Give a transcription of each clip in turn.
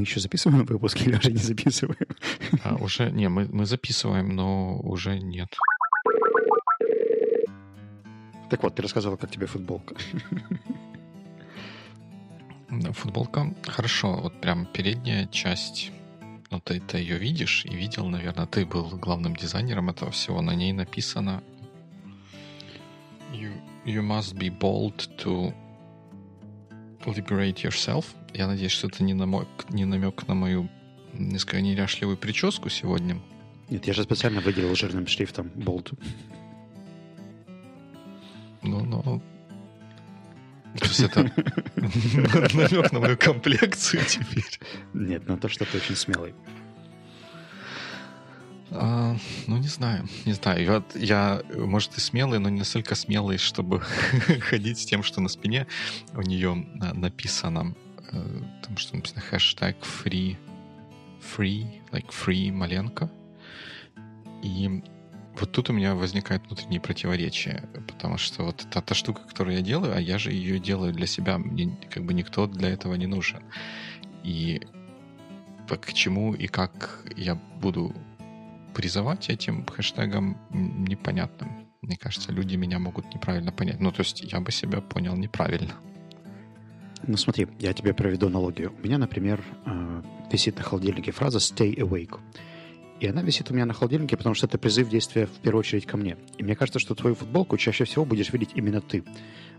Мы еще записываем выпуски или уже не записываем? А, уже, не, мы, мы записываем, но уже нет. Так вот, ты рассказывал, как тебе футболка. Футболка хорошо, вот прям передняя часть ну, ты, ты ее видишь и видел, наверное, ты был главным дизайнером этого всего. На ней написано You, you must be bold to liberate yourself. Я надеюсь, что это не намек, не намек на мою несколько неряшливую прическу сегодня. Нет, я же специально выделил жирным шрифтом bold. Ну, ну, то есть это намек на мою комплекцию теперь. Нет, на то, что ты очень смелый. А, ну, не знаю, не знаю. Вот я, может, и смелый, но не настолько смелый, чтобы ходить с тем, что на спине у нее написано, э, там что написано, хэштег free, free, like free Маленко. И вот тут у меня возникает внутреннее противоречие, потому что вот та, та штука, которую я делаю, а я же ее делаю для себя, мне как бы никто для этого не нужен. И к чему и как я буду призывать этим хэштегом, непонятно. Мне кажется, люди меня могут неправильно понять. Ну, то есть я бы себя понял неправильно. Ну смотри, я тебе проведу аналогию. У меня, например, э, висит на холодильнике фраза «stay awake». И она висит у меня на холодильнике, потому что это призыв действия в первую очередь ко мне. И мне кажется, что твою футболку чаще всего будешь видеть именно ты,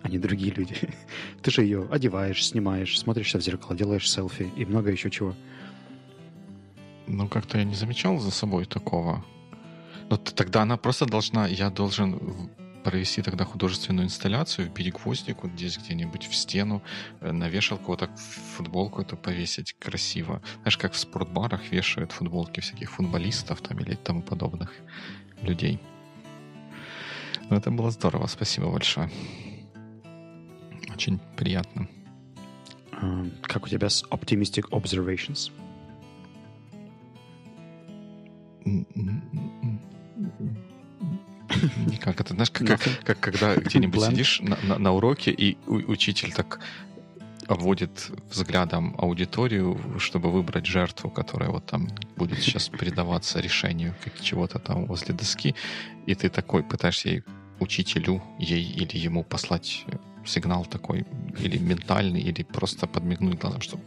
а не другие люди. Ты же ее одеваешь, снимаешь, смотришься в зеркало, делаешь селфи и много еще чего. Ну, как-то я не замечал за собой такого. Но тогда она просто должна, я должен провести тогда художественную инсталляцию, вбить гвоздик вот здесь где-нибудь в стену, э, на вешалку вот так футболку это повесить красиво. Знаешь, как в спортбарах вешают футболки всяких футболистов там или тому подобных людей. Ну, это было здорово, спасибо большое. Очень приятно. А, как у тебя с Optimistic Observations? Никак. Это знаешь, как, как, как когда где-нибудь сидишь на, на, на уроке, и у, учитель так обводит взглядом аудиторию, чтобы выбрать жертву, которая вот там будет сейчас предаваться решению как чего-то там возле доски, и ты такой пытаешься ей, учителю, ей или ему послать сигнал такой, или ментальный, или просто подмигнуть глазом, что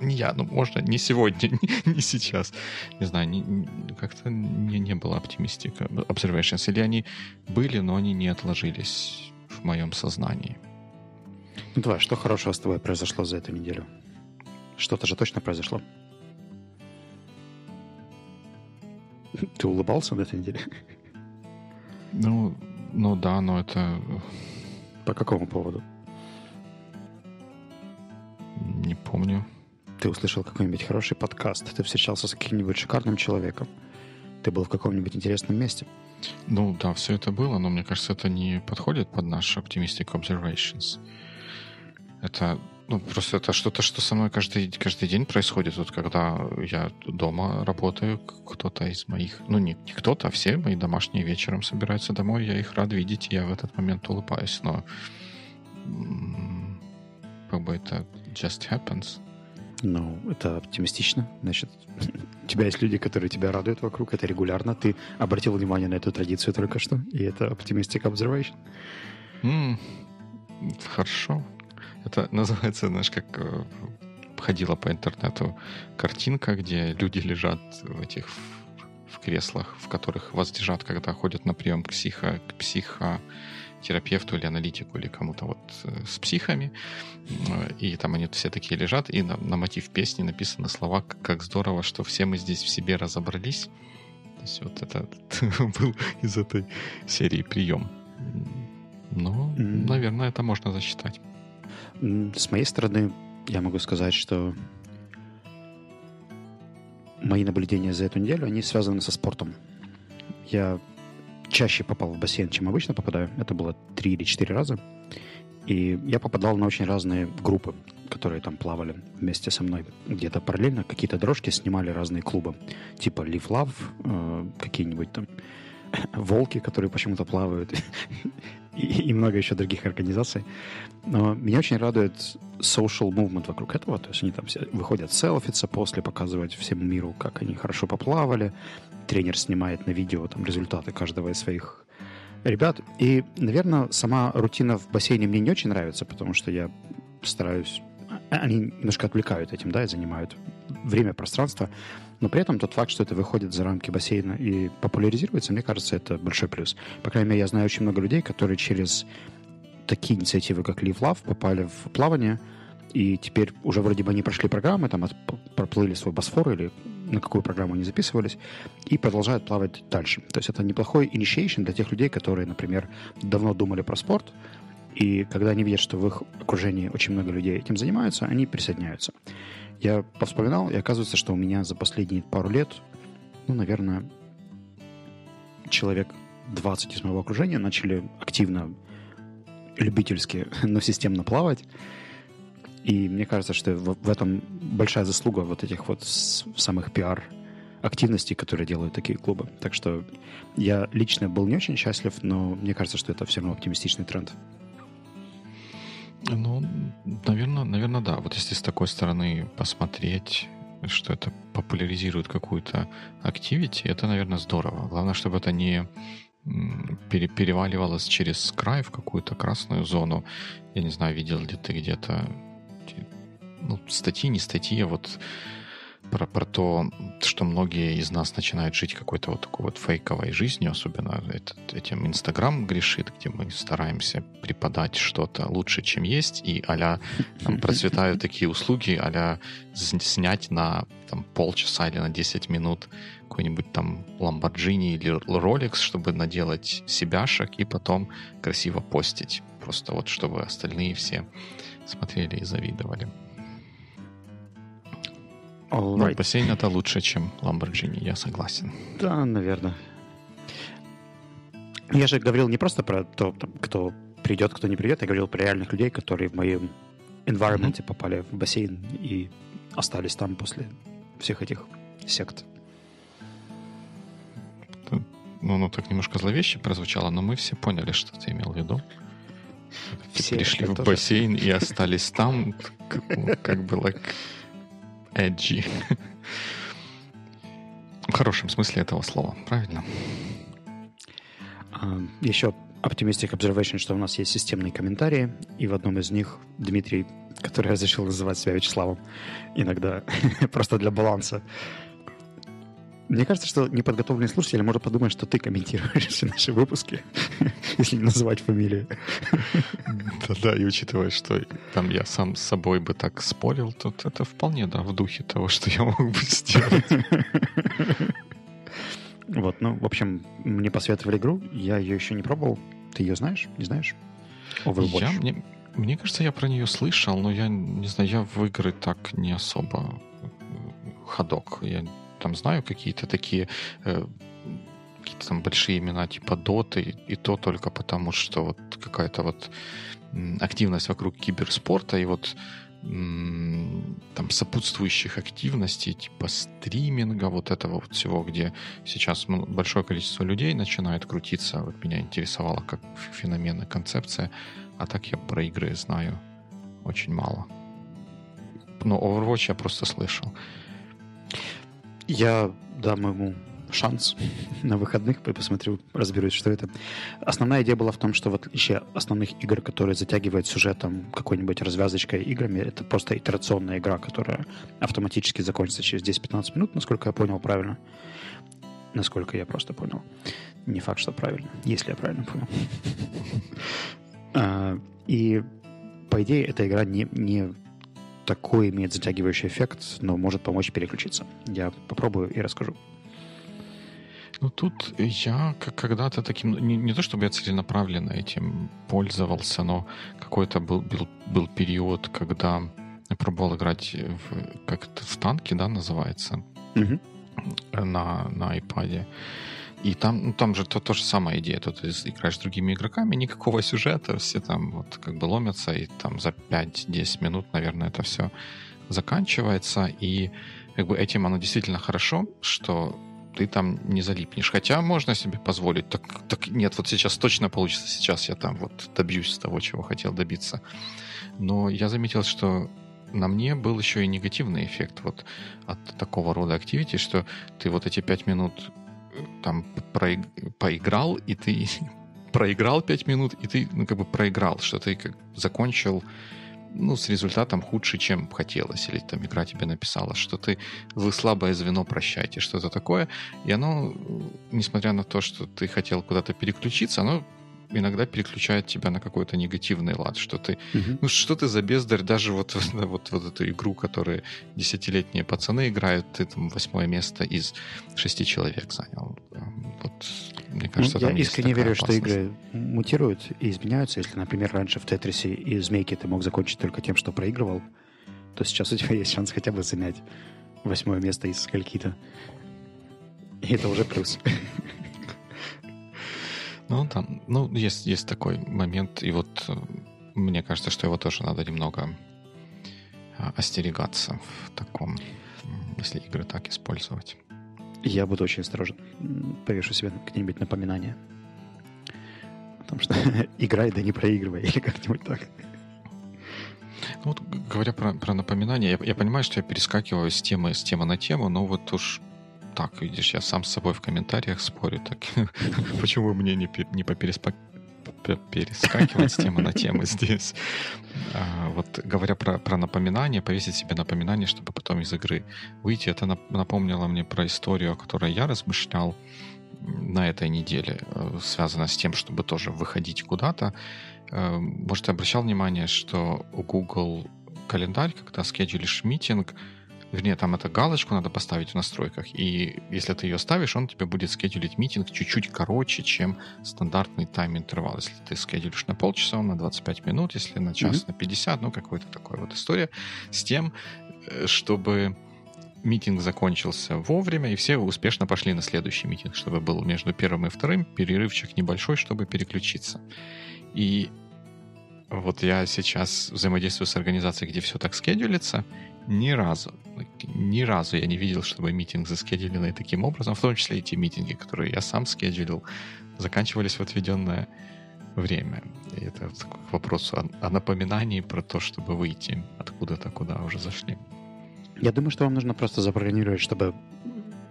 не я, ну, можно не сегодня, не, не сейчас. Не знаю, не, как-то не, не было оптимистика, observations. Или они были, но они не отложились в моем сознании. Ну давай, что хорошего с тобой произошло за эту неделю? Что-то же точно произошло. Ты улыбался на этой неделе? Ну, ну да, но это... По какому поводу? Не помню ты услышал какой-нибудь хороший подкаст, ты встречался с каким-нибудь шикарным человеком, ты был в каком-нибудь интересном месте. Ну да, все это было, но мне кажется, это не подходит под наш Optimistic Observations. Это ну, просто это что-то, что со мной каждый, каждый день происходит. Вот когда я дома работаю, кто-то из моих, ну не, не кто-то, а все мои домашние вечером собираются домой, я их рад видеть, я в этот момент улыбаюсь, но как бы это just happens. Ну, это оптимистично. Значит, у тебя есть люди, которые тебя радуют вокруг, это регулярно. Ты обратил внимание на эту традицию только что, и это optimistic observation. Mm, хорошо. Это называется, знаешь, как э, ходила по интернету картинка, где люди лежат в этих в креслах, в которых вас держат, когда ходят на прием к психо, к психо терапевту или аналитику или кому-то вот э, с психами. И там они все такие лежат, и на, на мотив песни написаны слова «Как здорово, что все мы здесь в себе разобрались». То есть вот это был из этой серии прием. Ну, mm. наверное, это можно засчитать. С моей стороны, я могу сказать, что мои наблюдения за эту неделю, они связаны со спортом. Я чаще попал в бассейн, чем обычно попадаю. Это было три или четыре раза. И я попадал на очень разные группы, которые там плавали вместе со мной. Где-то параллельно какие-то дорожки снимали разные клубы. Типа Live Love, э, какие-нибудь там волки, которые почему-то плавают. и, и много еще других организаций. Но меня очень радует social movement вокруг этого. То есть они там все выходят селфиться после, показывать всему миру, как они хорошо поплавали. Тренер снимает на видео там результаты каждого из своих ребят. И, наверное, сама рутина в бассейне мне не очень нравится, потому что я стараюсь... А, они немножко отвлекают этим, да, и занимают время, пространство. Но при этом тот факт, что это выходит за рамки бассейна и популяризируется, мне кажется, это большой плюс. По крайней мере, я знаю очень много людей, которые через такие инициативы, как Live Love, попали в плавание, и теперь уже вроде бы они прошли программы, там от, проплыли свой Босфор или на какую программу они записывались, и продолжают плавать дальше. То есть это неплохой initiation для тех людей, которые, например, давно думали про спорт, и когда они видят, что в их окружении очень много людей этим занимаются, они присоединяются. Я повспоминал, и оказывается, что у меня за последние пару лет, ну, наверное, человек 20 из моего окружения начали активно, любительски, но системно плавать. И мне кажется, что в, этом большая заслуга вот этих вот самых пиар активностей, которые делают такие клубы. Так что я лично был не очень счастлив, но мне кажется, что это все равно оптимистичный тренд. Ну, наверное, наверное, да. Вот если с такой стороны посмотреть, что это популяризирует какую-то активити, это, наверное, здорово. Главное, чтобы это не пере переваливалось через край в какую-то красную зону. Я не знаю, видел ли ты где-то ну, статьи, не статьи, а вот про, про то, что многие из нас начинают жить какой-то вот такой вот фейковой жизнью, особенно этот, этим Инстаграм грешит, где мы стараемся преподать что-то лучше, чем есть, и а там, процветают такие услуги, а снять на там, полчаса или на 10 минут какой-нибудь там Lamborghini или Rolex, чтобы наделать себяшек и потом красиво постить. Просто вот чтобы остальные все смотрели и завидовали. All right. Ну, бассейн это лучше, чем Lamborghini, я согласен. Да, наверное. Я же говорил не просто про то, там, кто придет, кто не придет, я говорил про реальных людей, которые в моем environment mm-hmm. попали в бассейн и остались там после всех этих сект. Ну, ну так немножко зловеще прозвучало, но мы все поняли, что ты имел в виду. Все пришли в тоже. бассейн и остались там, как, как бы like edgy. В хорошем смысле этого слова, правильно? А, еще Optimistic Observation, что у нас есть системные комментарии, и в одном из них Дмитрий, который разрешил называть себя Вячеславом, иногда просто для баланса, мне кажется, что неподготовленный слушатель может подумать, что ты комментируешь все наши выпуски, если не называть фамилию. Да-да, и учитывая, что там я сам с собой бы так спорил, то это вполне, да, в духе того, что я мог бы сделать. Вот, ну, в общем, мне посоветовали игру, я ее еще не пробовал. Ты ее знаешь? Не знаешь? Overwatch. Я, мне, мне кажется, я про нее слышал, но я не знаю, я в игры так не особо ходок. Я там знаю какие-то такие э, какие-то там большие имена типа Доты, и, то только потому, что вот какая-то вот активность вокруг киберспорта и вот там сопутствующих активностей, типа стриминга, вот этого вот всего, где сейчас большое количество людей начинает крутиться. Вот меня интересовало как феномен и концепция, а так я про игры знаю очень мало. Но Overwatch я просто слышал. Я дам ему шанс на выходных, посмотрю, разберусь, что это. Основная идея была в том, что в отличие основных игр, которые затягивают сюжетом какой-нибудь развязочкой играми, это просто итерационная игра, которая автоматически закончится через 10-15 минут, насколько я понял правильно. Насколько я просто понял. Не факт, что правильно, если я правильно понял. А, и, по идее, эта игра не, не такой имеет затягивающий эффект, но может помочь переключиться. Я попробую и расскажу. Ну, тут я когда-то таким... Не, не то, чтобы я целенаправленно этим пользовался, но какой-то был, был, был период, когда я пробовал играть в, как это, в танки, да, называется, угу. на, на iPad. И там, ну, там же то, то же самая идея. Тут ты играешь с другими игроками, никакого сюжета, все там вот как бы ломятся, и там за 5-10 минут, наверное, это все заканчивается. И как бы этим оно действительно хорошо, что ты там не залипнешь. Хотя можно себе позволить. Так, так нет, вот сейчас точно получится. Сейчас я там вот добьюсь того, чего хотел добиться. Но я заметил, что на мне был еще и негативный эффект вот от такого рода активити, что ты вот эти пять минут там поиграл, и ты проиграл пять минут, и ты ну, как бы проиграл, что ты как закончил ну, с результатом худше, чем хотелось, или там игра тебе написала, что ты, вы слабое звено прощаете, что-то такое, и оно, несмотря на то, что ты хотел куда-то переключиться, оно иногда переключает тебя на какой-то негативный лад, что ты, угу. ну что ты за бездарь, даже вот, вот, вот эту игру, которую десятилетние пацаны играют, ты там восьмое место из шести человек занял. Вот, мне кажется, ну, Я искренне верю, опасность. что игры мутируют и изменяются. Если, например, раньше в Тетрисе и Змейке ты мог закончить только тем, что проигрывал, то сейчас у тебя есть шанс хотя бы занять восьмое место из скольки-то. И это уже плюс. Ну, там, ну, есть, есть такой момент, и вот э, мне кажется, что его тоже надо немного а, остерегаться в таком, если игры так использовать. Я буду очень осторожен. Повешу себе где-нибудь напоминание. Потому что играй, да не проигрывай, или как-нибудь так. Ну, вот говоря про, про напоминания, я, я понимаю, что я перескакиваю с темы, с темы на тему, но вот уж так, видишь, я сам с собой в комментариях спорю. Так, почему мне не, не попереспак перескакивать с темы на тему здесь. А, вот говоря про, про напоминание, повесить себе напоминание, чтобы потом из игры выйти, это напомнило мне про историю, о которой я размышлял на этой неделе, э, связано с тем, чтобы тоже выходить куда-то. Э, может, ты обращал внимание, что у Google календарь, когда скеджулишь митинг, Вернее, там это галочку надо поставить в настройках, и если ты ее ставишь, он тебе будет скедулить митинг чуть-чуть короче, чем стандартный тайм-интервал. Если ты скедулишь на полчаса, он на 25 минут, если на час, mm-hmm. на 50, ну, какой-то такой вот история, с тем, э, чтобы митинг закончился вовремя, и все успешно пошли на следующий митинг, чтобы был между первым и вторым перерывчик небольшой, чтобы переключиться. И вот я сейчас взаимодействую с организацией, где все так скедулится, ни разу, ни разу я не видел, чтобы митинг заскедулили таким образом, в том числе и те митинги, которые я сам скедулил, заканчивались в отведенное время. И это к вопросу о, о напоминании про то, чтобы выйти откуда-то, куда уже зашли. Я думаю, что вам нужно просто запрограммировать, чтобы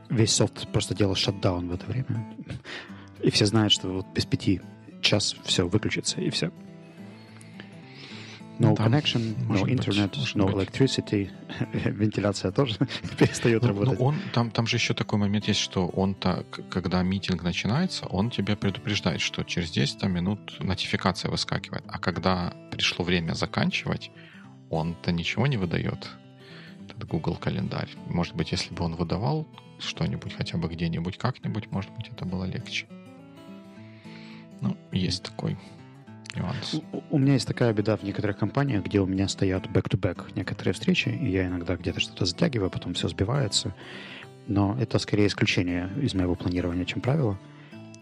весь софт просто делал шатдаун в это время. И все знают, что вот без пяти час все выключится, и все. No Там, connection, no internet, быть, no быть. electricity. Вентиляция тоже перестает ну, работать. Ну, он, там, там же еще такой момент есть, что он так, когда митинг начинается, он тебя предупреждает, что через 10 минут нотификация выскакивает. А когда пришло время заканчивать, он-то ничего не выдает. Этот Google календарь. Может быть, если бы он выдавал что-нибудь хотя бы где-нибудь как-нибудь, может быть, это было легче. Ну, есть такой нюанс. У, у меня есть такая беда в некоторых компаниях, где у меня стоят back-to-back некоторые встречи, и я иногда где-то что-то затягиваю, потом все сбивается. Но это скорее исключение из моего планирования, чем правило.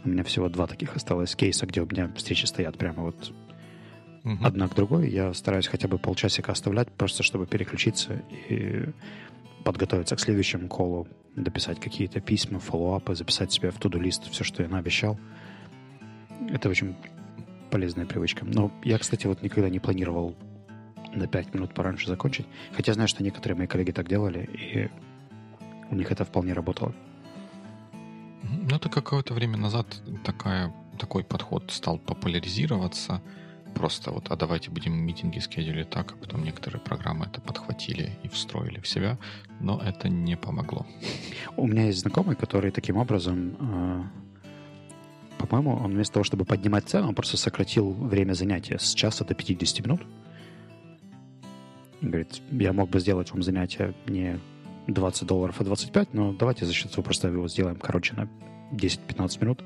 У меня всего два таких осталось кейса, где у меня встречи стоят прямо вот угу. одна к другой. Я стараюсь хотя бы полчасика оставлять, просто чтобы переключиться и подготовиться к следующему колу, дописать какие-то письма, фоллоуапы, записать себе в туду-лист все, что я наобещал. Это очень полезная привычка. Но я, кстати, вот никогда не планировал на 5 минут пораньше закончить. Хотя знаю, что некоторые мои коллеги так делали, и у них это вполне работало. Ну, это какое-то время назад такая, такой подход стал популяризироваться. Просто вот, а давайте будем митинги скедулить так, а потом некоторые программы это подхватили и встроили в себя, но это не помогло. У меня есть знакомый, который таким образом э, по-моему, он вместо того, чтобы поднимать цену, он просто сократил время занятия с часа до 50 минут. Говорит, я мог бы сделать вам занятие не 20 долларов, а 25, но давайте за счет своего просто его сделаем короче на 10-15 минут.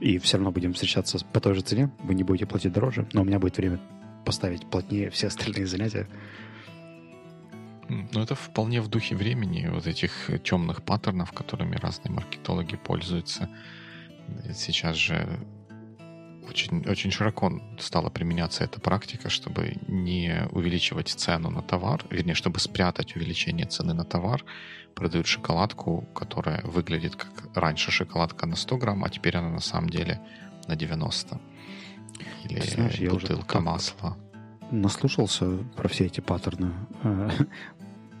И все равно будем встречаться по той же цене. Вы не будете платить дороже, но у меня будет время поставить плотнее все остальные занятия. Ну, это вполне в духе времени, вот этих темных паттернов, которыми разные маркетологи пользуются. Сейчас же очень, очень широко стала применяться эта практика, чтобы не увеличивать цену на товар, вернее, чтобы спрятать увеличение цены на товар, продают шоколадку, которая выглядит как раньше шоколадка на 100 грамм, а теперь она на самом деле на 90. Или знаешь, бутылка масла. Наслушался про все эти паттерны.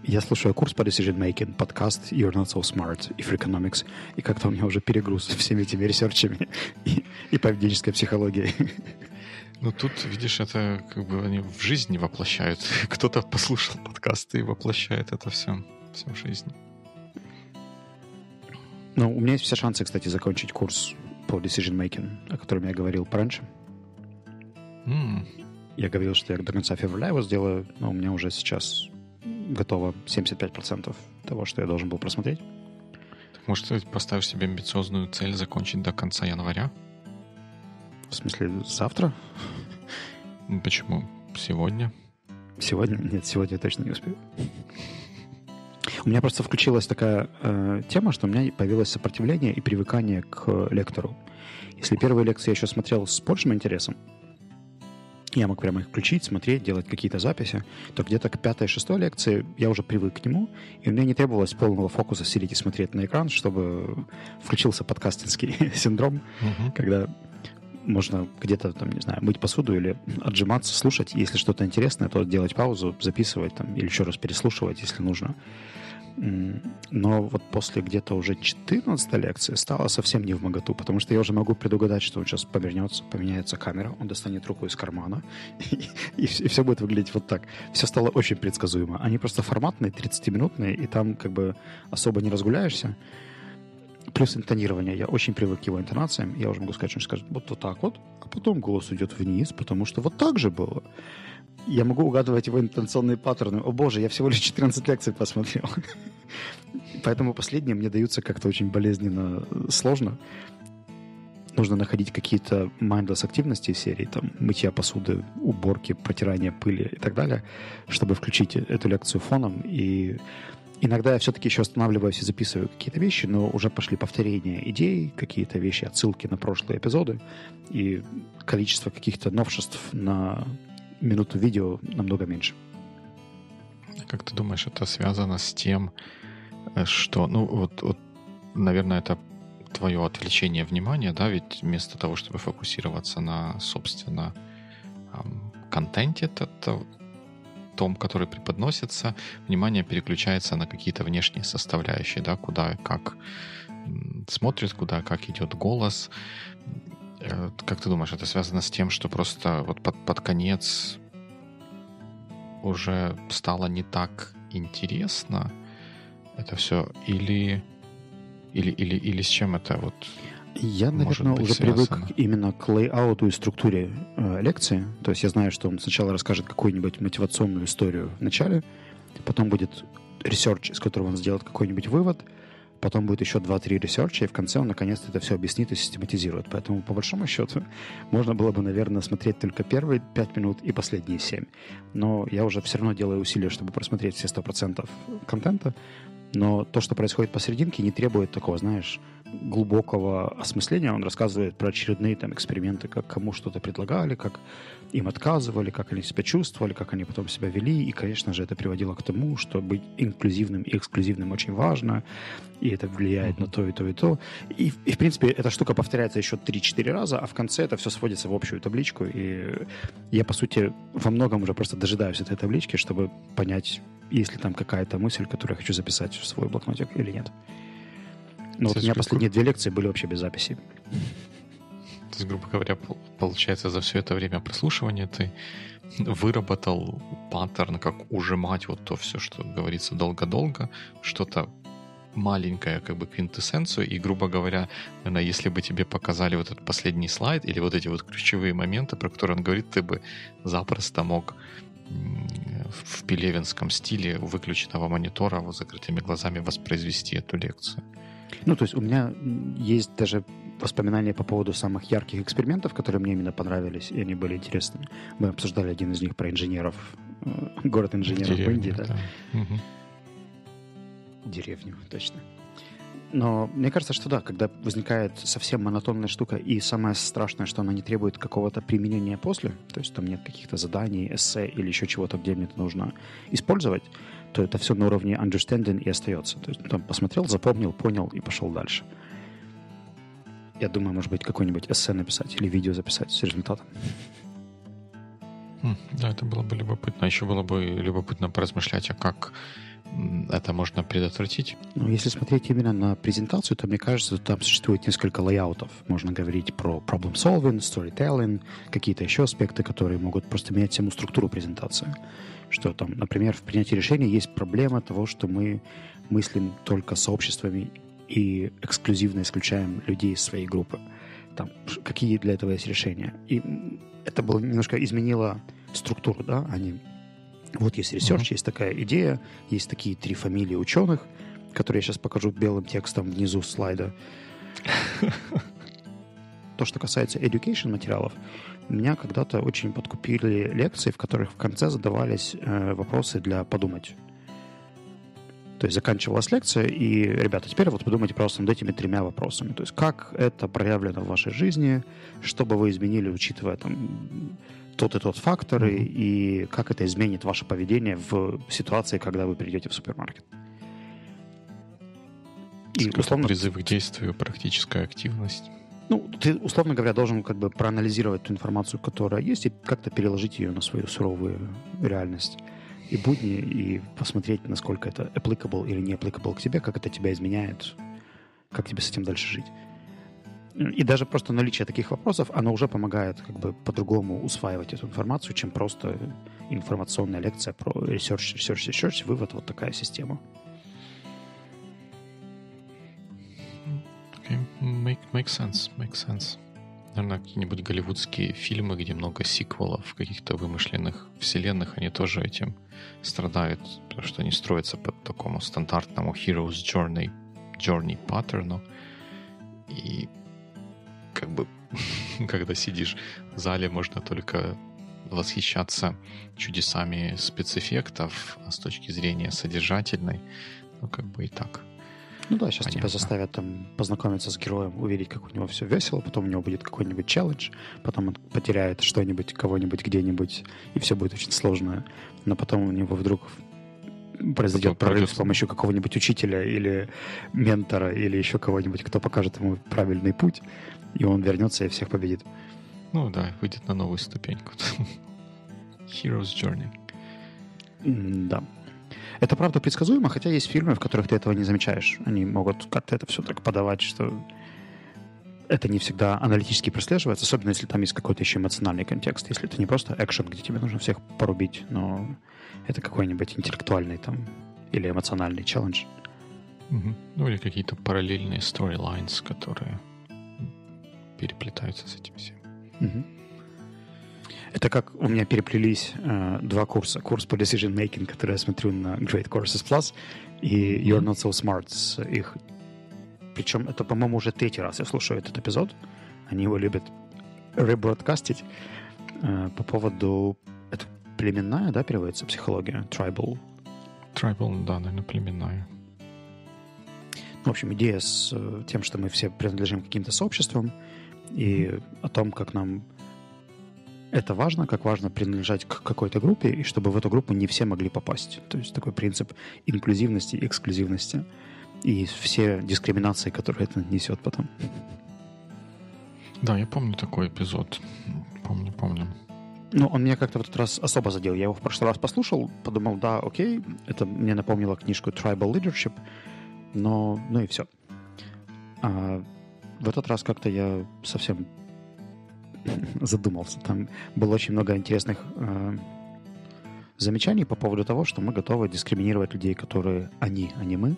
Я слушаю курс по decision making, подкаст You're Not So Smart и Freakonomics, и как-то у меня уже перегруз всеми этими ресерчами и, и поведенческой психологией. Ну, тут, видишь, это как бы они в жизни воплощают. Кто-то послушал подкасты и воплощает это все, все в жизни. Ну, у меня есть все шансы, кстати, закончить курс по decision making, о котором я говорил раньше. Mm. Я говорил, что я до конца февраля его сделаю, но у меня уже сейчас готово 75% того, что я должен был просмотреть. Так, может, ты поставишь себе амбициозную цель закончить до конца января? В смысле, завтра? Почему? Сегодня? Сегодня? Нет, сегодня я точно не успею. У меня просто включилась такая э, тема, что у меня появилось сопротивление и привыкание к лектору. Если первые лекции я еще смотрел с большим интересом, я мог прямо их включить, смотреть, делать какие-то записи, то где-то к пятой-шестой лекции я уже привык к нему, и меня не требовалось полного фокуса сидеть и смотреть на экран, чтобы включился подкастинский синдром, угу. когда можно где-то, там, не знаю, мыть посуду или отжиматься, слушать. Если что-то интересное, то делать паузу, записывать там, или еще раз переслушивать, если нужно. Но вот после где-то уже 14 лекции стало совсем не в моготу, потому что я уже могу предугадать, что он сейчас повернется, поменяется камера, он достанет руку из кармана, и, и, все будет выглядеть вот так. Все стало очень предсказуемо. Они просто форматные, 30-минутные, и там как бы особо не разгуляешься. Плюс интонирование. Я очень привык к его интонациям. Я уже могу сказать, что он скажет вот, вот так вот, а потом голос идет вниз, потому что вот так же было я могу угадывать его интонационные паттерны. О боже, я всего лишь 14 лекций посмотрел. Поэтому последние мне даются как-то очень болезненно сложно. Нужно находить какие-то mindless активности в серии, там, мытья посуды, уборки, протирания пыли и так далее, чтобы включить эту лекцию фоном. И иногда я все-таки еще останавливаюсь и записываю какие-то вещи, но уже пошли повторения идей, какие-то вещи, отсылки на прошлые эпизоды, и количество каких-то новшеств на минуту видео намного меньше. Как ты думаешь, это связано с тем, э, что, ну, вот, вот наверное, это твое отвлечение внимания, да, ведь вместо того, чтобы фокусироваться на, собственно, контенте, это, том, который преподносится, внимание переключается на какие-то внешние составляющие, да, куда как смотрит, куда как идет голос, как ты думаешь, это связано с тем, что просто вот под, под конец уже стало не так интересно это все? Или, или, или, или с чем это вот я, наверное, уже связано. привык именно к лейауту и структуре э, лекции. То есть я знаю, что он сначала расскажет какую-нибудь мотивационную историю в начале, потом будет research, из которого он сделает какой-нибудь вывод, потом будет еще 2-3 research а, и в конце он наконец-то это все объяснит и систематизирует. Поэтому, по большому счету, можно было бы, наверное, смотреть только первые 5 минут и последние 7. Но я уже все равно делаю усилия, чтобы просмотреть все 100% контента, но то, что происходит посерединке, не требует такого, знаешь, глубокого осмысления. Он рассказывает про очередные там эксперименты, как кому что-то предлагали, как им отказывали, как они себя чувствовали, как они потом себя вели. И, конечно же, это приводило к тому, что быть инклюзивным и эксклюзивным очень важно, и это влияет на то и то и то. И, и в принципе, эта штука повторяется еще 3-4 раза, а в конце это все сводится в общую табличку. И я, по сути, во многом уже просто дожидаюсь этой таблички, чтобы понять, есть ли там какая-то мысль, которую я хочу записать в свой блокнотик или нет. Но вот у меня последние две лекции были вообще без записи. То есть, грубо говоря, получается, за все это время прослушивания ты выработал паттерн, как ужимать вот то все, что говорится долго-долго, что-то маленькое, как бы квинтэссенцию, и, грубо говоря, наверное, если бы тебе показали вот этот последний слайд или вот эти вот ключевые моменты, про которые он говорит, ты бы запросто мог в пелевинском стиле выключенного монитора вот закрытыми глазами воспроизвести эту лекцию. Ну, то есть у меня есть даже воспоминания по поводу самых ярких экспериментов, которые мне именно понравились, и они были интересными. Мы обсуждали один из них про инженеров, э, город инженеров в, Индии, да. да. Угу. Деревню, точно. Но мне кажется, что да, когда возникает совсем монотонная штука, и самое страшное, что она не требует какого-то применения после, то есть там нет каких-то заданий, эссе или еще чего-то, где мне это нужно использовать, то это все на уровне understanding и остается. То есть там посмотрел, запомнил, понял и пошел дальше. Я думаю, может быть, какой-нибудь эссе написать или видео записать с результатом. Хм, да, это было бы любопытно. Еще было бы любопытно поразмышлять, а как это можно предотвратить? Ну, если смотреть именно на презентацию, то мне кажется, там существует несколько лайаутов. Можно говорить про problem solving, storytelling, какие-то еще аспекты, которые могут просто менять саму структуру презентации. Что там, например, в принятии решения есть проблема того, что мы мыслим только сообществами и эксклюзивно исключаем людей из своей группы. Там, какие для этого есть решения. И это было немножко изменило структуру, да, они вот есть research, мгм. есть такая идея, есть такие три фамилии ученых, которые я сейчас покажу белым текстом внизу слайда. То, что касается education материалов, меня когда-то очень подкупили лекции, в которых в конце задавались э, вопросы для подумать. То есть заканчивалась лекция, и, ребята, теперь вот подумайте просто над этими тремя вопросами. То есть как это проявлено в вашей жизни, что бы вы изменили, учитывая там тот и тот факторы, mm-hmm. и как это изменит ваше поведение в ситуации, когда вы придете в супермаркет. И условно... призыв к действию, практическая активность. Ну, ты, условно говоря, должен как бы проанализировать ту информацию, которая есть, и как-то переложить ее на свою суровую реальность и будни, и посмотреть, насколько это applicable или не applicable к тебе, как это тебя изменяет, как тебе с этим дальше жить. И даже просто наличие таких вопросов, оно уже помогает как бы по-другому усваивать эту информацию, чем просто информационная лекция про research, research, research, вывод, вот такая система. Okay. Make, make sense, make sense. Наверное, какие-нибудь голливудские фильмы, где много сиквелов каких-то вымышленных вселенных, они тоже этим страдают, потому что они строятся по такому стандартному Hero's Journey, Journey паттерну. И как бы, когда сидишь в зале, можно только восхищаться чудесами спецэффектов а с точки зрения содержательной. Ну, как бы и так. Ну да, сейчас Понятно. тебя заставят там познакомиться с героем, увидеть, как у него все весело, потом у него будет какой-нибудь челлендж, потом он потеряет что-нибудь, кого-нибудь где-нибудь, и все будет очень сложно. Но потом у него вдруг произойдет прорыв с помощью какого-нибудь учителя или ментора или еще кого-нибудь, кто покажет ему правильный путь, и он вернется и всех победит. Ну да, выйдет на новую ступеньку. Hero's Journey. Да. Это правда предсказуемо, хотя есть фильмы, в которых ты этого не замечаешь. Они могут как-то это все так подавать, что это не всегда аналитически прослеживается, особенно если там есть какой-то еще эмоциональный контекст. Если это не просто экшен, где тебе нужно всех порубить, но это какой-нибудь интеллектуальный там или эмоциональный челлендж. Угу. Ну или какие-то параллельные storylines, которые переплетаются с этим всем. Угу. Это как у меня переплелись э, два курса. Курс по decision making, который я смотрю на Great Courses Plus, и You're Not So Smart с их. Причем это, по-моему, уже третий раз я слушаю этот эпизод. Они его любят ребродкастить э, по поводу... Это племенная, да, переводится психология? Tribal. Tribal, да, наверное, племенная. В общем, идея с э, тем, что мы все принадлежим каким-то сообществам, и о том, как нам это важно, как важно принадлежать к какой-то группе, и чтобы в эту группу не все могли попасть. То есть такой принцип инклюзивности и эксклюзивности. И все дискриминации, которые это несет потом. Да, я помню такой эпизод. Помню, помню. Ну, он меня как-то в этот раз особо задел. Я его в прошлый раз послушал, подумал, да, окей, это мне напомнило книжку Tribal Leadership, но, ну и все. А в этот раз как-то я совсем задумался. Там было очень много интересных э, замечаний по поводу того, что мы готовы дискриминировать людей, которые они, а не мы,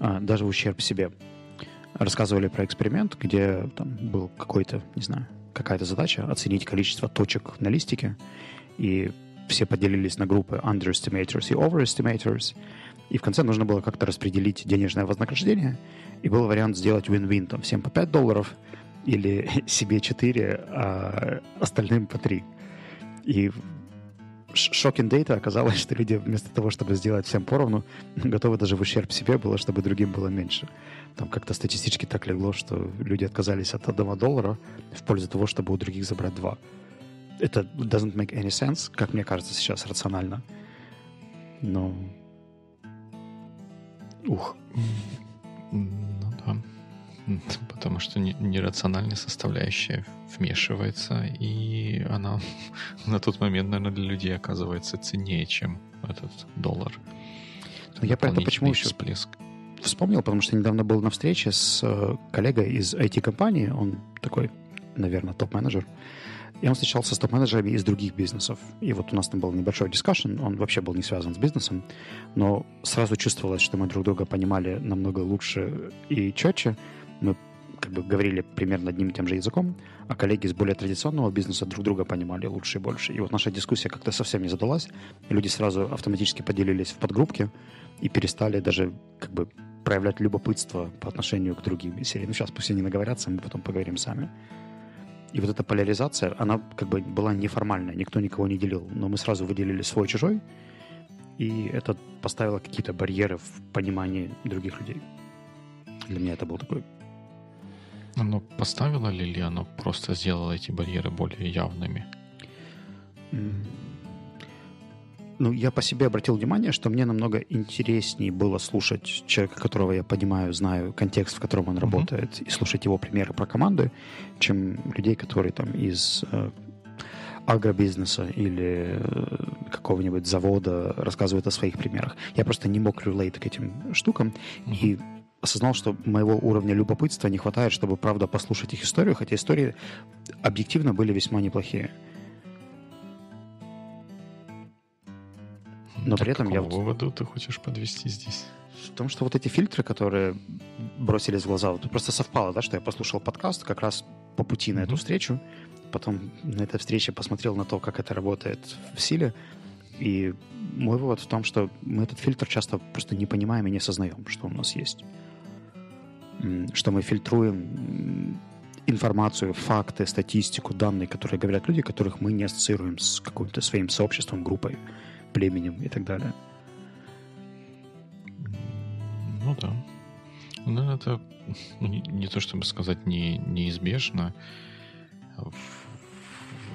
э, даже в ущерб себе. Рассказывали про эксперимент, где там был какой-то, не знаю, какая-то задача оценить количество точек на листике, и все поделились на группы underestimators и overestimators, и в конце нужно было как-то распределить денежное вознаграждение, и был вариант сделать win-win, там, всем по 5 долларов или себе 4, а остальным по 3. И шокинг дейта оказалось, что люди вместо того, чтобы сделать всем поровну, готовы даже в ущерб себе было, чтобы другим было меньше. Там как-то статистически так легло, что люди отказались от одного доллара в пользу того, чтобы у других забрать два. Это doesn't make any sense, как мне кажется сейчас рационально. Но... Ух. Ну. Потому что нерациональная составляющая вмешивается, и она на тот момент, наверное, для людей оказывается ценнее, чем этот доллар. Но я про это почему еще всплеск. вспомнил, потому что недавно был на встрече с э, коллегой из IT-компании, он такой, наверное, топ-менеджер, и он встречался с топ-менеджерами из других бизнесов. И вот у нас там был небольшой дискашн, он вообще был не связан с бизнесом, но сразу чувствовалось, что мы друг друга понимали намного лучше и четче. Мы как бы говорили примерно одним и тем же языком, а коллеги из более традиционного бизнеса друг друга понимали лучше и больше. И вот наша дискуссия как-то совсем не задалась. Люди сразу автоматически поделились в подгруппки и перестали даже как бы проявлять любопытство по отношению к другим из серии. Ну, сейчас пусть они наговорятся, мы потом поговорим сами. И вот эта поляризация, она как бы была неформальная, никто никого не делил. Но мы сразу выделили свой-чужой, и это поставило какие-то барьеры в понимании других людей. Для меня это был такой оно поставило ли, или оно просто сделало эти барьеры более явными? Ну, я по себе обратил внимание, что мне намного интереснее было слушать человека, которого я понимаю, знаю контекст, в котором он mm-hmm. работает, и слушать его примеры про команды, чем людей, которые там из э, агробизнеса или э, какого-нибудь завода рассказывают о своих примерах. Я просто не мог релейт к этим штукам, mm-hmm. и осознал, что моего уровня любопытства не хватает, чтобы, правда, послушать их историю, хотя истории объективно были весьма неплохие. Но так при этом я... выводу ты хочешь подвести здесь? В том, что вот эти фильтры, которые бросились в глаза, вот просто совпало, да, что я послушал подкаст как раз по пути на mm-hmm. эту встречу, потом на этой встрече посмотрел на то, как это работает в силе, и мой вывод в том, что мы этот фильтр часто просто не понимаем и не осознаем, что у нас есть что мы фильтруем информацию, факты, статистику, данные, которые говорят люди, которых мы не ассоциируем с каким-то своим сообществом, группой, племенем и так далее. Ну да. Ну, это ну, не, не то, чтобы сказать не, неизбежно.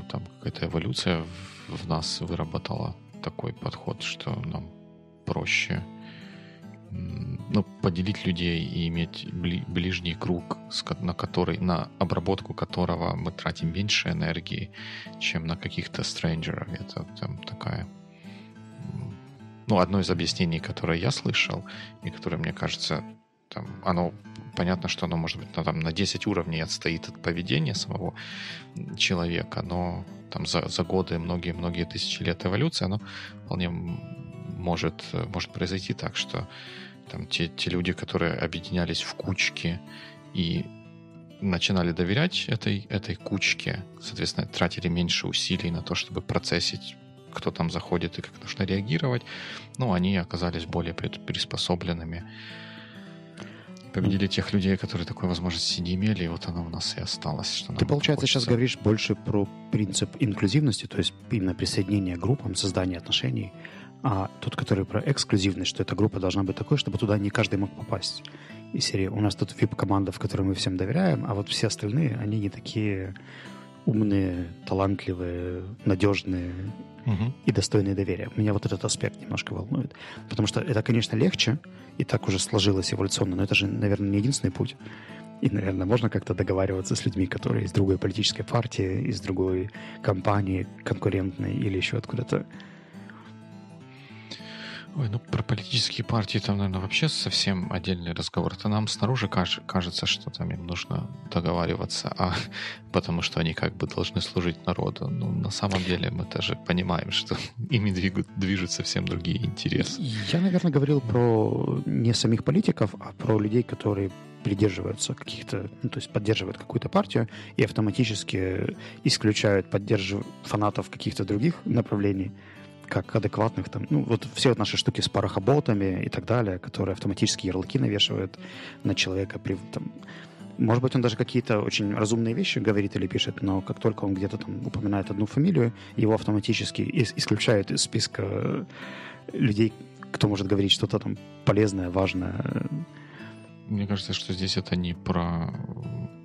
Там какая-то эволюция в нас выработала такой подход, что нам проще ну, поделить людей и иметь ближний круг, на который, на обработку которого мы тратим меньше энергии, чем на каких-то стрэнджеров. Это там такая ну, одно из объяснений, которое я слышал, и которое, мне кажется, там, оно понятно, что оно может быть на, там, на 10 уровней отстоит от поведения самого человека, но там за, за годы, многие-многие тысячи лет эволюции, оно вполне может, может произойти так, что там, те, те люди, которые объединялись в кучки и начинали доверять этой, этой кучке, соответственно, тратили меньше усилий на то, чтобы процессить, кто там заходит и как нужно реагировать, ну, они оказались более приспособленными. Победили тех людей, которые такой возможности не имели, и вот оно у нас и осталось. Что Ты, получается, хочется. сейчас говоришь больше про принцип инклюзивности, то есть именно присоединение к группам, создание отношений, а тот, который про эксклюзивность, что эта группа должна быть такой, чтобы туда не каждый мог попасть. И серии у нас тут VIP-команда, в которой мы всем доверяем, а вот все остальные, они не такие умные, талантливые, надежные угу. и достойные доверия. Меня вот этот аспект немножко волнует. Потому что это, конечно, легче, и так уже сложилось эволюционно, но это же, наверное, не единственный путь. И, наверное, можно как-то договариваться с людьми, которые из другой политической партии, из другой компании конкурентной или еще откуда-то. Ой, ну про политические партии там, наверное, вообще совсем отдельный разговор. Это нам снаружи кажется, что там им нужно договариваться, а потому что они как бы должны служить народу. Ну, на самом деле мы тоже понимаем, что ими двигают, движут совсем другие интересы. Я, наверное, говорил про не самих политиков, а про людей, которые придерживаются каких-то, ну, то есть поддерживают какую-то партию и автоматически исключают поддерж... фанатов каких-то других направлений как адекватных там, ну, вот все вот наши штуки с парохоботами и так далее, которые автоматически ярлыки навешивают на человека при там, Может быть, он даже какие-то очень разумные вещи говорит или пишет, но как только он где-то там упоминает одну фамилию, его автоматически исключают из списка людей, кто может говорить что-то там полезное, важное. Мне кажется, что здесь это не про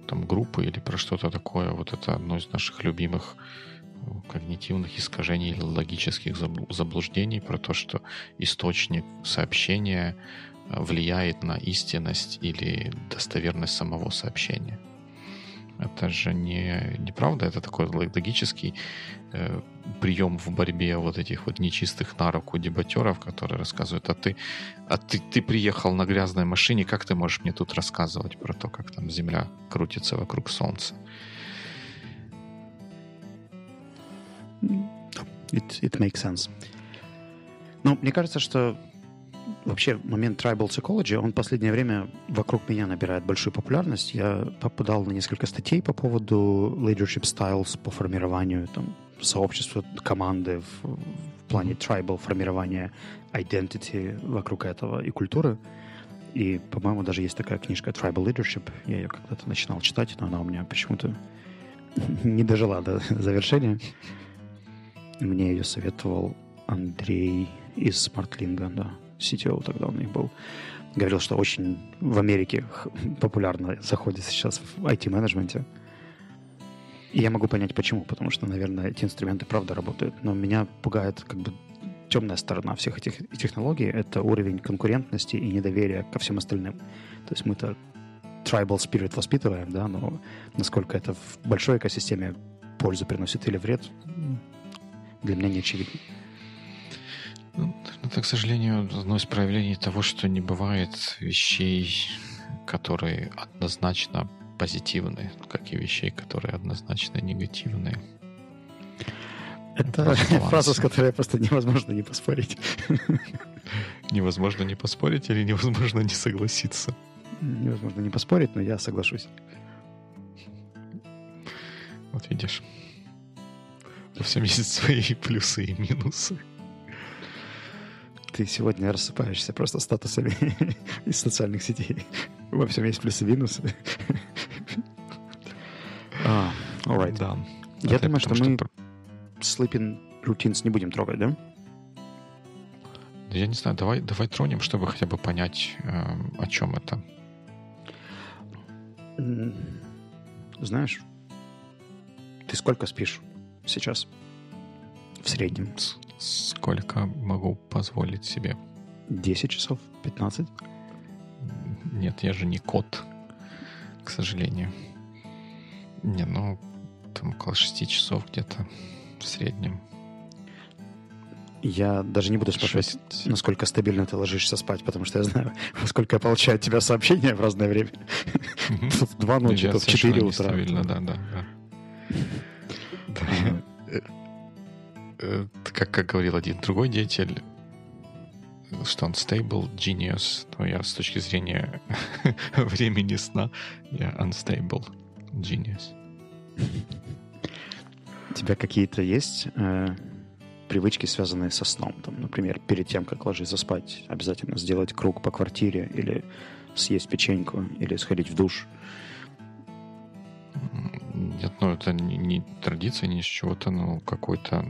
там группы или про что-то такое. Вот это одно из наших любимых когнитивных искажений или логических заблуждений про то, что источник сообщения э, влияет на истинность или достоверность самого сообщения. Это же не, неправда, это такой логический э, прием в борьбе вот этих вот нечистых на руку дебатеров, которые рассказывают, а ты, а ты, ты приехал на грязной машине, как ты можешь мне тут рассказывать про то, как там Земля крутится вокруг Солнца? It, it makes sense. Но мне кажется, что вообще момент tribal psychology, он в последнее время вокруг меня набирает большую популярность. Я попадал на несколько статей по поводу leadership styles, по формированию там, сообщества, команды в, в плане tribal, формирования identity вокруг этого и культуры. И, по-моему, даже есть такая книжка Tribal Leadership. Я ее когда-то начинал читать, но она у меня почему-то не дожила до завершения. Мне ее советовал Андрей из Смартлинга, да. CTO тогда у них был, говорил, что очень в Америке популярно заходит сейчас в IT-менеджменте. И я могу понять, почему. Потому что, наверное, эти инструменты правда работают. Но меня пугает как бы темная сторона всех этих технологий. Это уровень конкурентности и недоверия ко всем остальным. То есть мы-то tribal spirit воспитываем, да, но насколько это в большой экосистеме пользу приносит или вред, для меня не очевидно. Ну, это, к сожалению, одно из проявлений того, что не бывает вещей, которые однозначно позитивны, как и вещей, которые однозначно негативны. Это фраза, с которой просто невозможно не поспорить. Невозможно не поспорить или невозможно не согласиться? Невозможно не поспорить, но я соглашусь. Вот видишь. Во всем есть свои плюсы и минусы ты сегодня рассыпаешься просто статусами из социальных сетей. Во всем есть плюсы и минусы. а, alright. Да. Я Это думаю, что мы что... sleeping routines не будем трогать, да? Я не знаю, давай, давай тронем, чтобы хотя бы понять, э, о чем это. Знаешь, ты сколько спишь сейчас в среднем? Сколько могу позволить себе? 10 часов? 15? Нет, я же не кот, к сожалению. Не, ну, там около 6 часов где-то в среднем. Я даже не буду спрашивать, 6... насколько стабильно ты ложишься спать, потому что я знаю, сколько я получаю от тебя сообщения в разное время. Тут два ночи, тут четыре утра. Стабильно, да, да. да. Как, как говорил один другой деятель, что он stable genius, но я с точки зрения времени сна, я unstable genius. У тебя какие-то есть э, привычки, связанные со сном? Там, например, перед тем, как ложиться спать, обязательно сделать круг по квартире или съесть печеньку или сходить в душ? Нет, ну это не, не традиция, не с чего-то, ну какой-то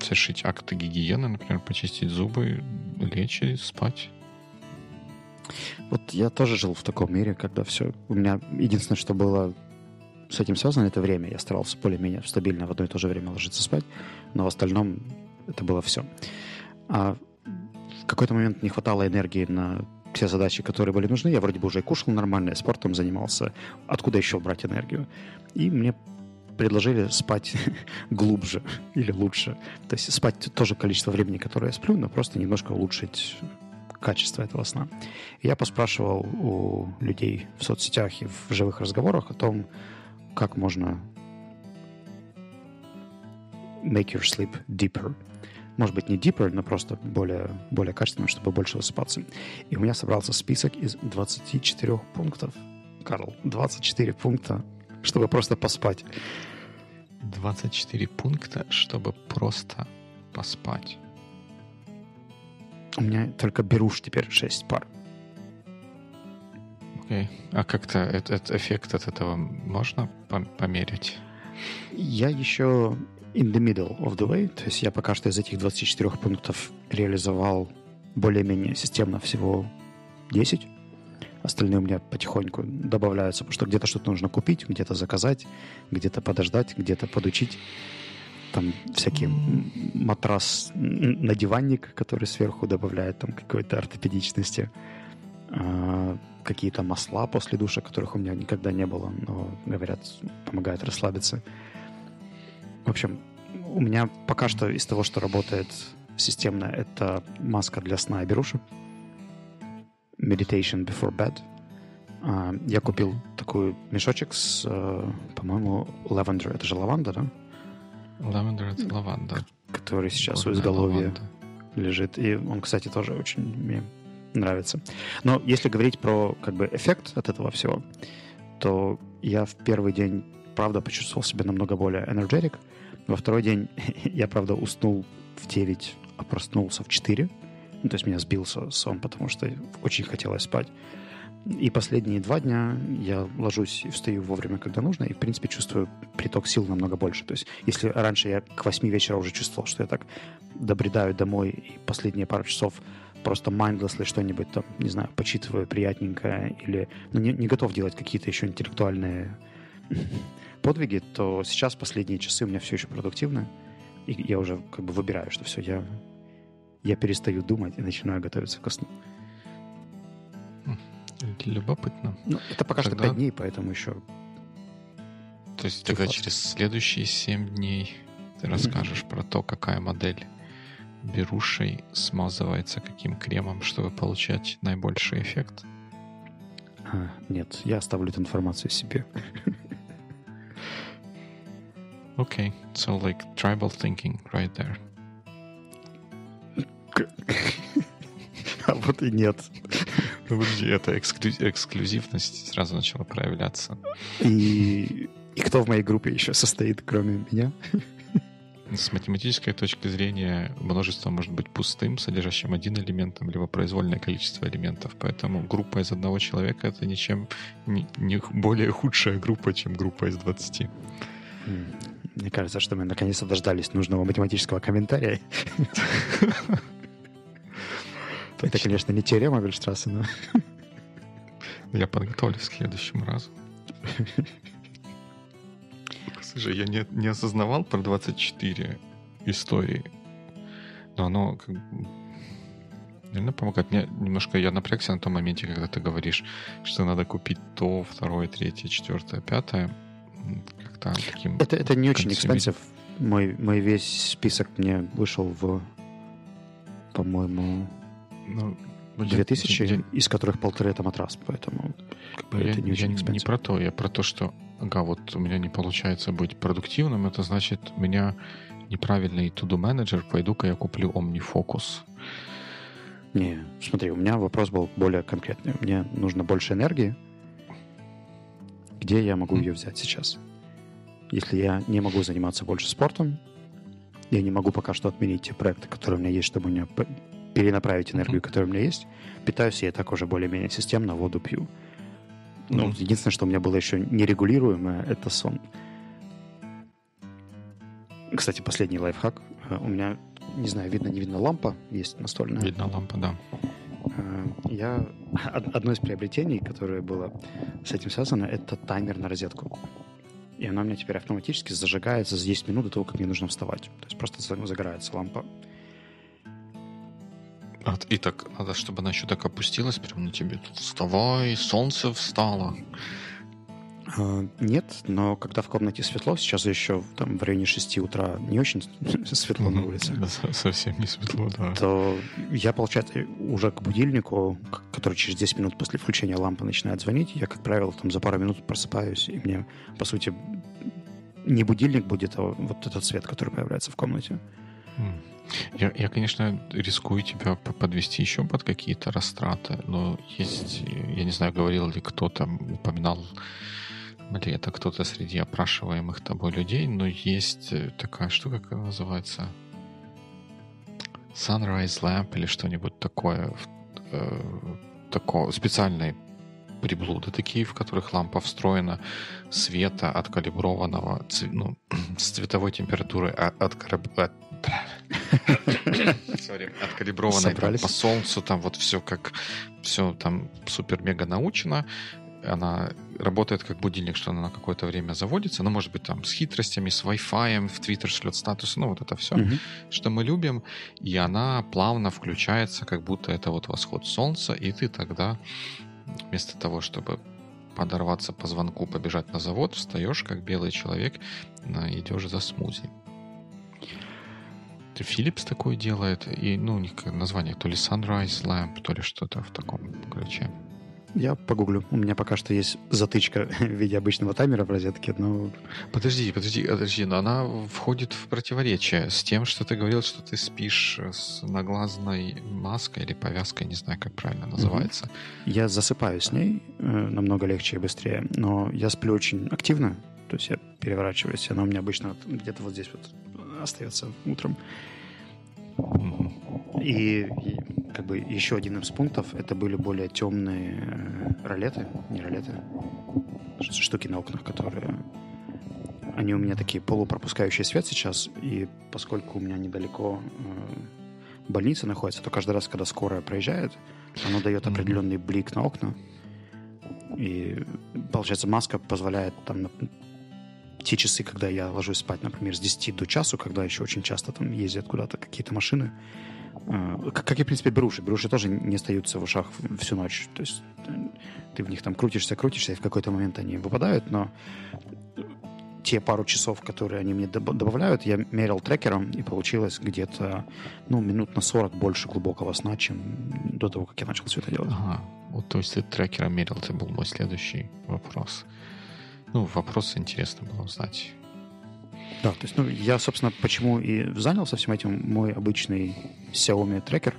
совершить акты гигиены, например, почистить зубы, лечь и спать. Вот я тоже жил в таком мире, когда все... У меня единственное, что было с этим связано, это время. Я старался более-менее стабильно в одно и то же время ложиться спать, но в остальном это было все. А в какой-то момент не хватало энергии на все задачи, которые были нужны. Я вроде бы уже и кушал нормально, спортом занимался. Откуда еще брать энергию? И мне предложили спать глубже или лучше. То есть спать тоже количество времени, которое я сплю, но просто немножко улучшить качество этого сна. И я поспрашивал у людей в соцсетях и в живых разговорах о том, как можно make your sleep deeper. Может быть, не deeper, но просто более, более качественно, чтобы больше высыпаться. И у меня собрался список из 24 пунктов. Карл, 24 пункта чтобы просто поспать. 24 пункта, чтобы просто поспать. У меня только беруш теперь 6 пар. Окей. А как-то этот эффект от этого можно померить? Я еще in the middle of the way. То есть я пока что из этих 24 пунктов реализовал более-менее системно всего 10. Остальные у меня потихоньку добавляются, потому что где-то что-то нужно купить, где-то заказать, где-то подождать, где-то подучить. Там всякий матрас на диванник, который сверху добавляет там какой-то ортопедичности. А, какие-то масла после душа, которых у меня никогда не было, но, говорят, помогают расслабиться. В общем, у меня пока что из того, что работает системно, это маска для сна и беруши. Meditation Before Bed. А, я купил такой мешочек с, э, по-моему, lavender. Это же лаванда, да? Lavender — это лаванда. Который сейчас Горная у изголовья лаванда. лежит. И он, кстати, тоже очень мне нравится. Но если говорить про как бы эффект от этого всего, то я в первый день, правда, почувствовал себя намного более энергетик. Во второй день я, правда, уснул в 9, а проснулся в 4. Ну, то есть меня сбился сон, потому что очень хотелось спать. И последние два дня я ложусь и встаю вовремя, когда нужно, и, в принципе, чувствую приток сил намного больше. То есть, если раньше я к 8 вечера уже чувствовал, что я так добредаю домой, и последние пару часов просто mindlessly что-нибудь там, не знаю, почитываю приятненькое, или ну, не, не готов делать какие-то еще интеллектуальные подвиги, то сейчас последние часы у меня все еще продуктивны, и я уже как бы выбираю, что все, я я перестаю думать и начинаю готовиться ко сну. Любопытно. Ну, это пока тогда... что 5 дней, поэтому еще... То есть тогда через следующие 7 дней ты расскажешь mm-hmm. про то, какая модель берушей смазывается каким кремом, чтобы получать наибольший эффект? А, нет, я оставлю эту информацию себе. Okay, so like tribal thinking right there. А вот и нет. Ну, подожди, это эксклюзивность сразу начала проявляться. И, и кто в моей группе еще состоит, кроме меня? С математической точки зрения множество может быть пустым, содержащим один элемент, либо произвольное количество элементов. Поэтому группа из одного человека — это ничем не, не более худшая группа, чем группа из 20. Мне кажется, что мы наконец-то дождались нужного математического комментария. Это, конечно, не теорема Вильштрасса, но... Я подготовлюсь к следующему разу. Слушай, я не, не осознавал про 24 истории. Но оно как Наверное, помогает. Мне немножко я напрягся на том моменте, когда ты говоришь, что надо купить то, второе, третье, четвертое, пятое. Как-то таким... Это, это не очень экспенсив. Мой, мой весь список мне вышел в, по-моему, ну, 2000, я, из которых полторы это матрас, поэтому как бы, я, это не очень я не про то, я про то, что ага, вот у меня не получается быть продуктивным, это значит, у меня неправильный to-do менеджер, пойду-ка я куплю OmniFocus. Не, смотри, у меня вопрос был более конкретный. Мне нужно больше энергии. Где я могу mm. ее взять сейчас? Если я не могу заниматься больше спортом, я не могу пока что отменить те проекты, которые у меня есть, чтобы у меня перенаправить энергию, которая у меня есть. Питаюсь я так уже более-менее системно, воду пью. Ну, mm-hmm. единственное, что у меня было еще нерегулируемое, это сон. Кстати, последний лайфхак. Э, у меня, не знаю, видно, не видно, лампа есть настольная. Видно лампа, да. Э, я... Одно из приобретений, которое было с этим связано, это таймер на розетку. И она у меня теперь автоматически зажигается за 10 минут до того, как мне нужно вставать. То есть просто загорается лампа. И так надо, чтобы она еще так опустилась прямо на тебе. Вставай, солнце встало. А, нет, но когда в комнате светло, сейчас еще там в районе 6 утра не очень светло на улице. совсем не светло, да. То я, получается, уже к будильнику, который через 10 минут после включения лампы начинает звонить, я, как правило, там за пару минут просыпаюсь, и мне, по сути, не будильник будет, а вот этот свет, который появляется в комнате. Я, я, конечно, рискую тебя подвести еще под какие-то растраты, но есть, я не знаю, говорил ли кто-то, упоминал ли это кто-то среди опрашиваемых тобой людей, но есть э, такая штука, как она называется, Sunrise Lamp или что-нибудь такое, э, такое специальный приблуды такие, в которых лампа встроена света откалиброванного, ну, с цветовой температурой от, от, от, Sorry, откалиброванной по солнцу, там вот все как, все там супер-мега научено, она работает как будильник, что она на какое-то время заводится, ну, может быть, там, с хитростями, с Wi-Fi, в Twitter шлет статус, ну, вот это все, mm-hmm. что мы любим, и она плавно включается, как будто это вот восход солнца, и ты тогда вместо того, чтобы подорваться по звонку, побежать на завод, встаешь как белый человек, идешь за смузи. Philips такое делает, и, ну, у них название то ли Sunrise Lamp, то ли что-то в таком ключе. Я погуглю. У меня пока что есть затычка в виде обычного таймера в розетке, но... Подожди, подожди, подожди, но она входит в противоречие с тем, что ты говорил, что ты спишь с наглазной маской или повязкой, не знаю, как правильно называется. Я засыпаю с ней э, намного легче и быстрее, но я сплю очень активно, то есть я переворачиваюсь, она у меня обычно где-то вот здесь вот остается утром. И, и как бы еще один из пунктов это были более темные э, ролеты, не ролеты, штуки на окнах, которые они у меня такие полупропускающие свет сейчас, и поскольку у меня недалеко э, больница находится, то каждый раз, когда скорая проезжает, оно дает определенный блик на окна, и получается маска позволяет там те часы, когда я ложусь спать, например, с 10 до часу, когда еще очень часто там ездят куда-то какие-то машины, как и, в принципе, беруши. Беруши тоже не остаются в ушах всю ночь. То есть э, ты в них там крутишься, крутишься, и в какой-то момент они выпадают, но те пару часов, которые они мне добавляют, я мерил трекером, и получилось где-то, ну, минут на 40 больше глубокого сна, чем до того, как я начал все это делать. Ага. Вот, то есть ты трекером мерил, это был мой следующий вопрос. Ну, вопрос интересно было узнать. Да, то есть, ну, я, собственно, почему и занялся всем этим. Мой обычный Xiaomi трекер,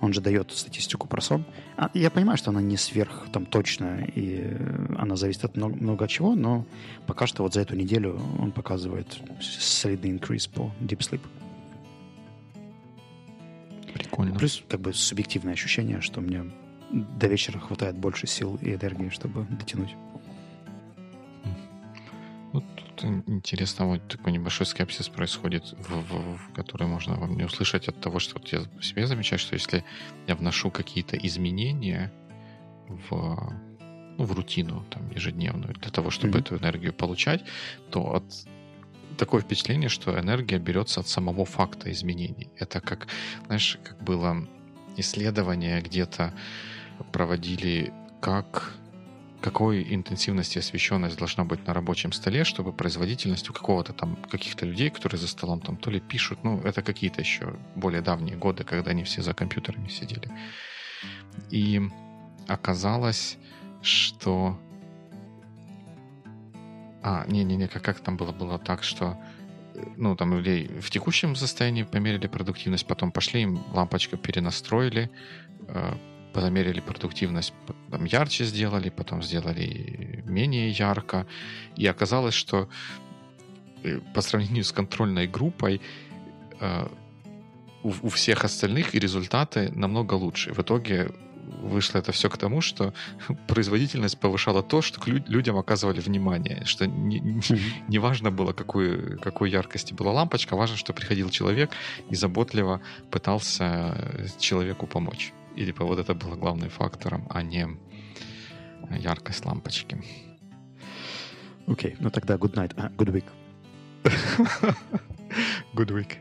он же дает статистику про сон. А я понимаю, что она не сверх там точная, и она зависит от много, много от чего, но пока что вот за эту неделю он показывает солидный increase по Deep Sleep. Прикольно. Плюс как бы субъективное ощущение, что мне до вечера хватает больше сил и энергии, чтобы дотянуть. Тут интересно, вот такой небольшой скепсис происходит, в, в, в который можно вам не услышать от того, что вот я себе замечаю, что если я вношу какие-то изменения в, ну, в рутину там, ежедневную для того, чтобы mm-hmm. эту энергию получать, то от такое впечатление, что энергия берется от самого факта изменений. Это как, знаешь, как было исследование где-то проводили, как какой интенсивности освещенность должна быть на рабочем столе, чтобы производительность у какого-то там, каких-то людей, которые за столом там то ли пишут, ну, это какие-то еще более давние годы, когда они все за компьютерами сидели. И оказалось, что... А, не-не-не, как, как там было? Было так, что ну, там людей в текущем состоянии померили продуктивность, потом пошли им лампочку перенастроили, замерили продуктивность, там, ярче сделали, потом сделали менее ярко. И оказалось, что э, по сравнению с контрольной группой э, у, всех остальных и результаты намного лучше. В итоге вышло это все к тому, что производительность повышала то, что людям оказывали внимание, что не, не, не важно было, какой, какой яркости была лампочка, важно, что приходил человек и заботливо пытался человеку помочь. И типа вот это было главным фактором, а не яркость лампочки. Окей, okay, ну тогда good night, uh, good week. good week.